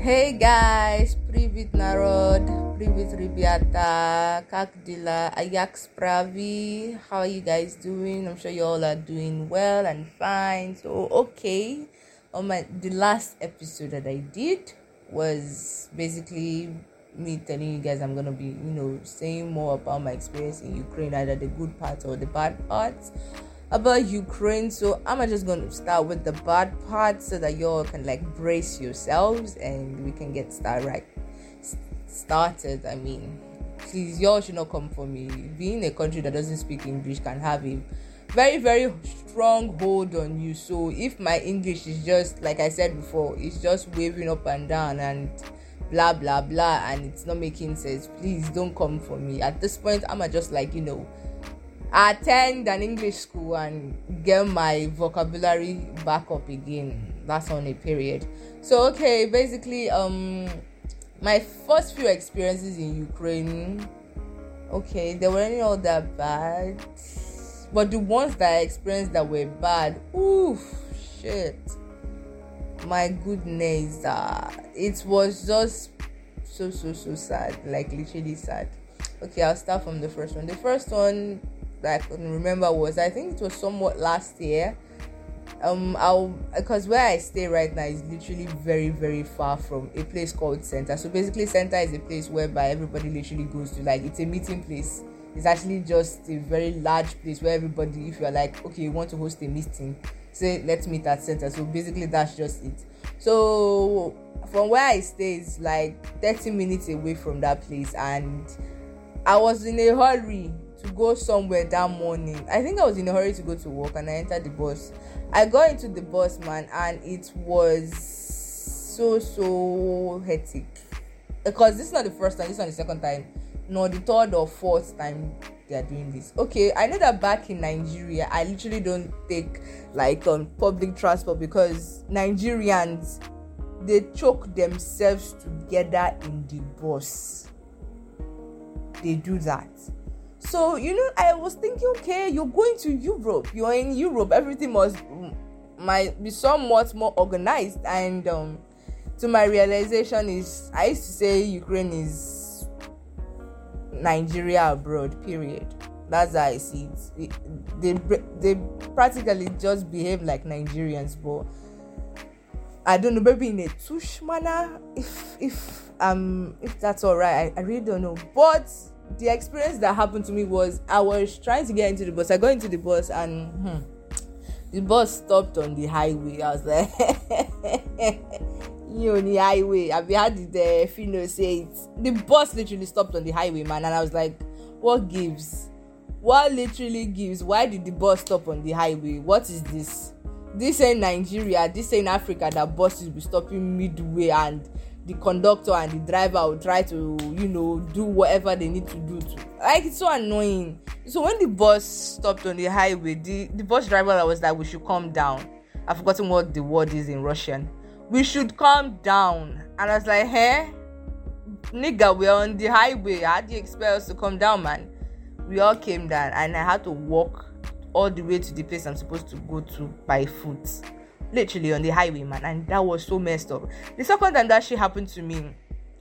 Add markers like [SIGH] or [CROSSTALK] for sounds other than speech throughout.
Hey guys, Privit Narod, Privit Ribiata, Kakdila, Ajax Pravi. How are you guys doing? I'm sure you all are doing well and fine. So, okay, on my the last episode that I did was basically me telling you guys I'm gonna be, you know, saying more about my experience in Ukraine, either the good parts or the bad parts about Ukraine. So I'm just going to start with the bad part so that y'all can like brace yourselves and we can get started right started. I mean, please y'all should not come for me. Being a country that doesn't speak English can have a very very strong hold on you. So if my English is just like I said before, it's just waving up and down and blah blah blah and it's not making sense please don't come for me at this point i'm just like you know attend an English school and get my vocabulary back up again. That's on a period. So okay, basically, um, my first few experiences in Ukraine, okay, they weren't all that bad, but the ones that I experienced that were bad, oof, shit, my goodness, uh, it was just so so so sad, like literally sad. Okay, I'll start from the first one. The first one that I can remember was I think it was somewhat last year. Um, I'll because where I stay right now is literally very very far from a place called Center. So basically, Center is a place whereby everybody literally goes to. Like it's a meeting place. It's actually just a very large place where everybody, if you're like, okay, you want to host a meeting, say let's meet at Center. So basically, that's just it. So from where I stay is like 30 minutes away from that place, and I was in a hurry to go somewhere that morning. I think I was in a hurry to go to work and I entered the bus. I got into the bus, man, and it was so so hectic. Because this is not the first time, this is not the second time, nor the third or fourth time they are doing this. Okay, I know that back in Nigeria, I literally don't take like on public transport because Nigerians they choke themselves together in the bus. They do that so, you know, I was thinking, okay, you're going to Europe, you're in Europe, everything must might be somewhat more organized. And um, to my realization is, I used to say Ukraine is Nigeria abroad. Period. That's how I see it. They they practically just behave like Nigerians, but I don't know, maybe in a touch manner. If if um if that's alright, I, I really don't know, but the experience that happened to me was I was trying to get into the bus. I got into the bus and hmm, the bus stopped on the highway. I was like, you on the highway. I've had the Fino say it. The bus literally stopped on the highway, man. And I was like, what gives? What literally gives? Why did the bus stop on the highway? What is this? This ain't Nigeria. This ain't Africa that buses be stopping midway and the conductor and the driver will try to you know do whatever they need to do to like it's so annoying. So when the bus stopped on the highway the the bus driver was like we should calm down. I've forgotten what the word is in russian. We should calm down. And i was like hey nigga we're on the highway. How do you expect us to calm down man? We all came down and i had to walk all the way to the place i'm supposed to go to by foot literally on the highway, man, and that was so messed up. The second time that shit happened to me,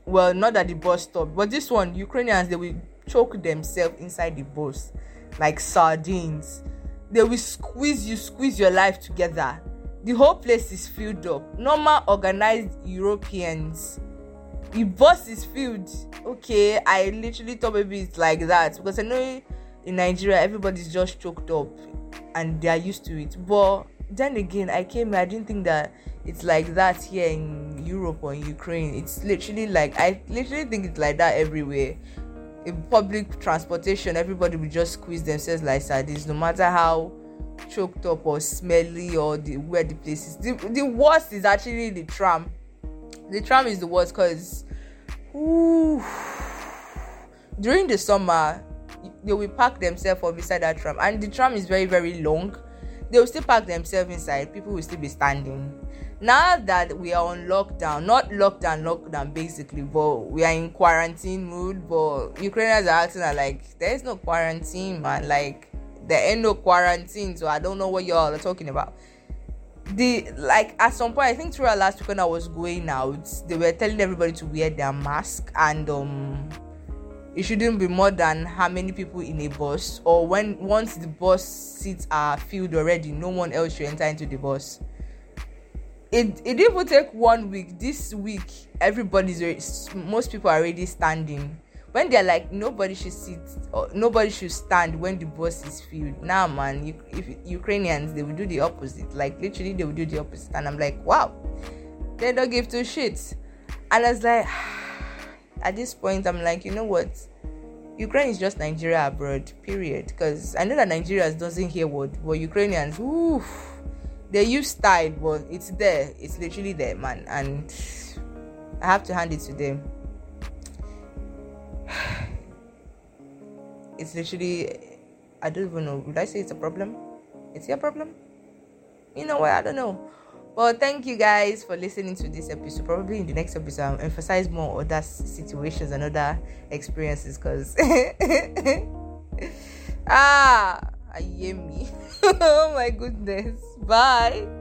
well, not that the bus stopped, but this one, Ukrainians they will choke themselves inside the bus like sardines. They will squeeze you, squeeze your life together. The whole place is filled up. Normal organized Europeans. The bus is filled. Okay, I literally thought maybe it's like that because I know in Nigeria everybody's just choked up and they are used to it. But then again, I came I didn't think that it's like that here in Europe or in Ukraine. It's literally like I literally think it's like that everywhere. In public transportation, everybody will just squeeze themselves like sardines, no matter how choked up or smelly or the where the place is. The, the worst is actually the tram. The tram is the worst because during the summer they will park themselves up beside that tram and the tram is very very long they will still pack themselves inside people will still be standing. Now that we are on lockdown not lockdown lockdown basically but we are in quarantine mood but ukrainians are acting like there is no quarantine man. Like there ain't no quarantine so i don't know what y'all are talking about. The like at some point i think throughout last week when i was going out they were telling everybody to wear their mask and um it shouldn't be more than how many people in a bus or when once the bus seats are filled already no one else should enter into the bus. It it didn't even take one week. This week everybody's most people are already standing. When they're like nobody should sit or nobody should stand when the bus is filled. Now man you, if ukrainians they will do the opposite. Like literally they will do the opposite. And i'm like wow. They don't give two shits. And i was like [SIGHS] ah. At this point i'm like you know what ukraine is just nigeria abroad period because i know that nigerians doesn't hear what but ukrainians oof they use style but it's there it's literally there man and i have to hand it to them [SIGHS] it's literally I don't even know. Would I say it's a problem? It's a problem? You know what? I don't know. Well, thank you guys for listening to this episode. Probably in the next episode, I'll emphasize more other situations and other experiences because [LAUGHS] ah, I hear me. oh my goodness. Bye.